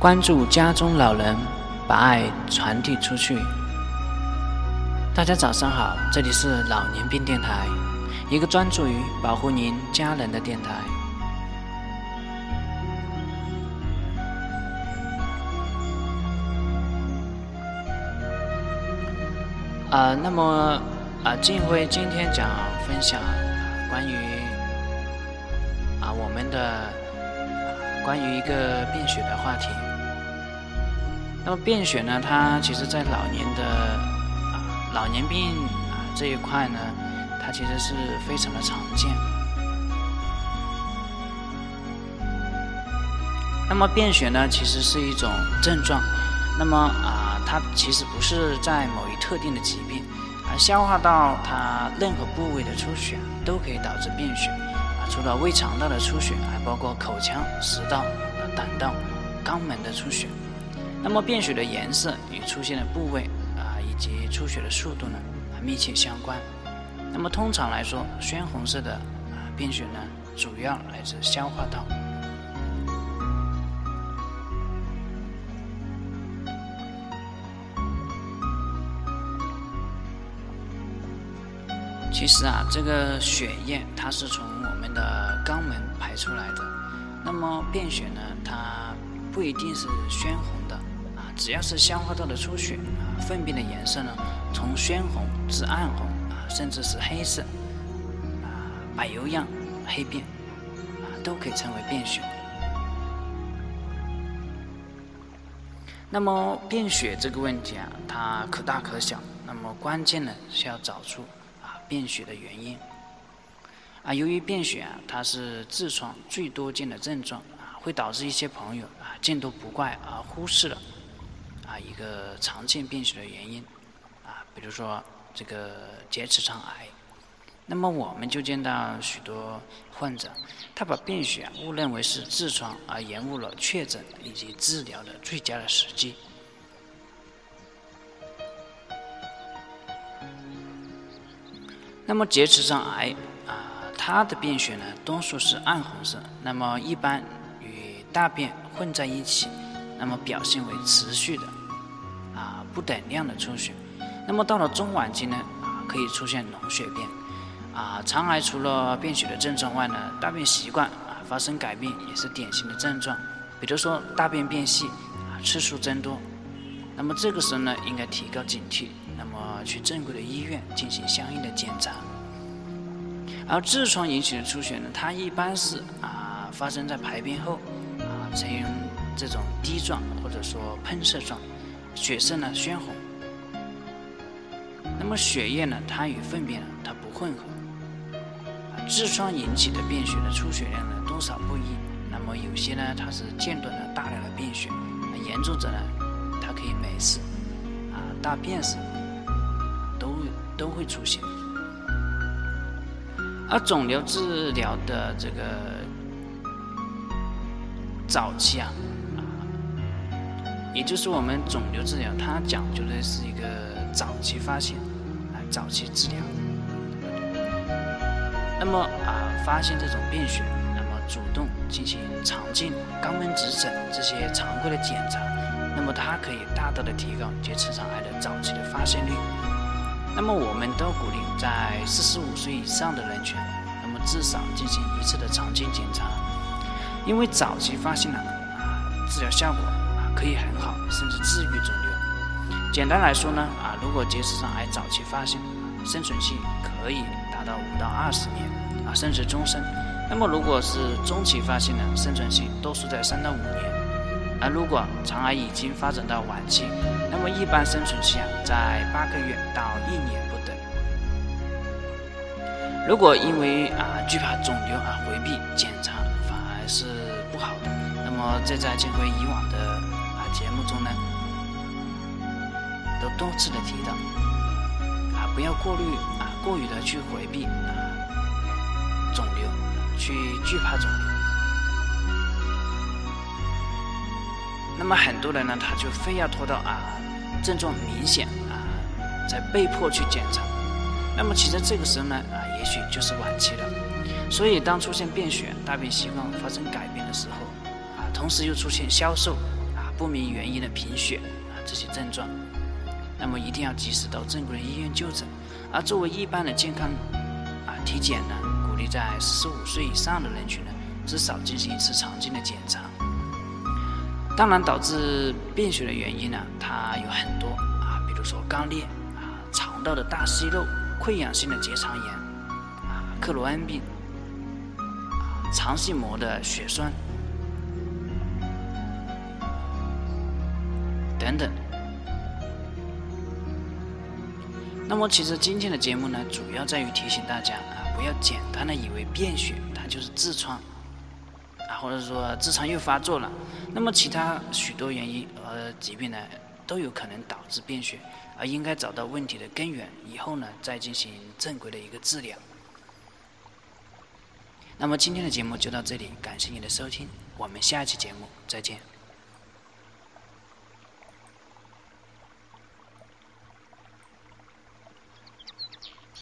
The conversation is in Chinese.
关注家中老人，把爱传递出去。大家早上好，这里是老年病电台，一个专注于保护您家人的电台。啊，那么啊，静辉今天讲分享关于啊我们的关于一个病血的话题。那么便血呢？它其实，在老年的啊老年病啊这一块呢，它其实是非常的常见。那么便血呢，其实是一种症状。那么啊，它其实不是在某一特定的疾病，而消化道它任何部位的出血都可以导致便血。啊，除了胃肠道的出血，还包括口腔、食道、胆道、肛门的出血。那么便血的颜色与出现的部位啊，以及出血的速度呢，啊密切相关。那么通常来说，鲜红色的啊便血呢，主要来自消化道。其实啊，这个血液它是从我们的肛门排出来的。那么便血呢，它不一定是鲜红的。只要是消化道的出血啊，粪便的颜色呢，从鲜红至暗红啊，甚至是黑色啊，柏油样黑便啊，都可以称为便血。那么便血这个问题啊，它可大可小。那么关键呢是要找出啊便血的原因啊。由于便血啊，它是痔疮最多见的症状啊，会导致一些朋友啊见多不怪而忽视了。啊，一个常见便血的原因，啊，比如说这个结直肠癌，那么我们就见到许多患者，他把便血误认为是痔疮，而延误了确诊以及治疗的最佳的时机。那么结直肠癌啊，它的便血呢，多数是暗红色，那么一般与大便混在一起，那么表现为持续的。不等量的出血，那么到了中晚期呢，啊，可以出现脓血便，啊，肠癌除了便血的症状外呢，大便习惯啊发生改变也是典型的症状，比如说大便变细，啊，次数增多，那么这个时候呢，应该提高警惕，那么去正规的医院进行相应的检查。而痔疮引起的出血呢，它一般是啊发生在排便后，啊呈这种滴状或者说喷射状。血色呢鲜红，那么血液呢，它与粪便呢，它不混合。痔疮引起的便血的出血量呢，多少不一。那么有些呢，它是间断的大量的便血，严重者呢，它可以每次啊大便时都都会出现。而肿瘤治疗的这个早期啊。也就是我们肿瘤治疗，它讲究的是一个早期发现，啊早期治疗。那么啊，发现这种便血，那么主动进行肠镜、肛门指诊这些常规的检查，那么它可以大大的提高结直肠癌的早期的发现率。那么我们都鼓励在四十五岁以上的人群，那么至少进行一次的肠镜检查，因为早期发现了啊，治疗效果。可以很好，甚至治愈肿瘤。简单来说呢，啊，如果结直肠癌早期发现，生存期可以达到五到二十年，啊，甚至终身。那么如果是中期发现呢，生存期多数在三到五年。而如果肠癌已经发展到晚期，那么一般生存期啊，在八个月到一年不等。如果因为啊惧怕肿瘤而回避检查，反而是不好的。那么这在经过以往的。节目中呢，都多次的提到，啊，不要过滤啊，过于的去回避啊，肿瘤，去惧怕肿瘤。那么很多人呢，他就非要拖到啊，症状明显啊，才被迫去检查。那么其实这个时候呢，啊，也许就是晚期了。所以当出现便血、大便习惯发生改变的时候，啊，同时又出现消瘦。不明原因的贫血啊这些症状，那么一定要及时到正规的医院就诊。而作为一般的健康啊体检呢，鼓励在四十五岁以上的人群呢，至少进行一次肠镜的检查。当然，导致便血的原因呢，它有很多啊，比如说肛裂啊、肠道的大息肉、溃疡性的结肠炎啊、克罗恩病啊、肠系膜的血栓等等。那么，其实今天的节目呢，主要在于提醒大家啊，不要简单的以为便血它就是痔疮啊，或者说痔疮又发作了。那么，其他许多原因和疾病呢，都有可能导致便血，而应该找到问题的根源，以后呢，再进行正规的一个治疗。那么，今天的节目就到这里，感谢你的收听，我们下期节目再见。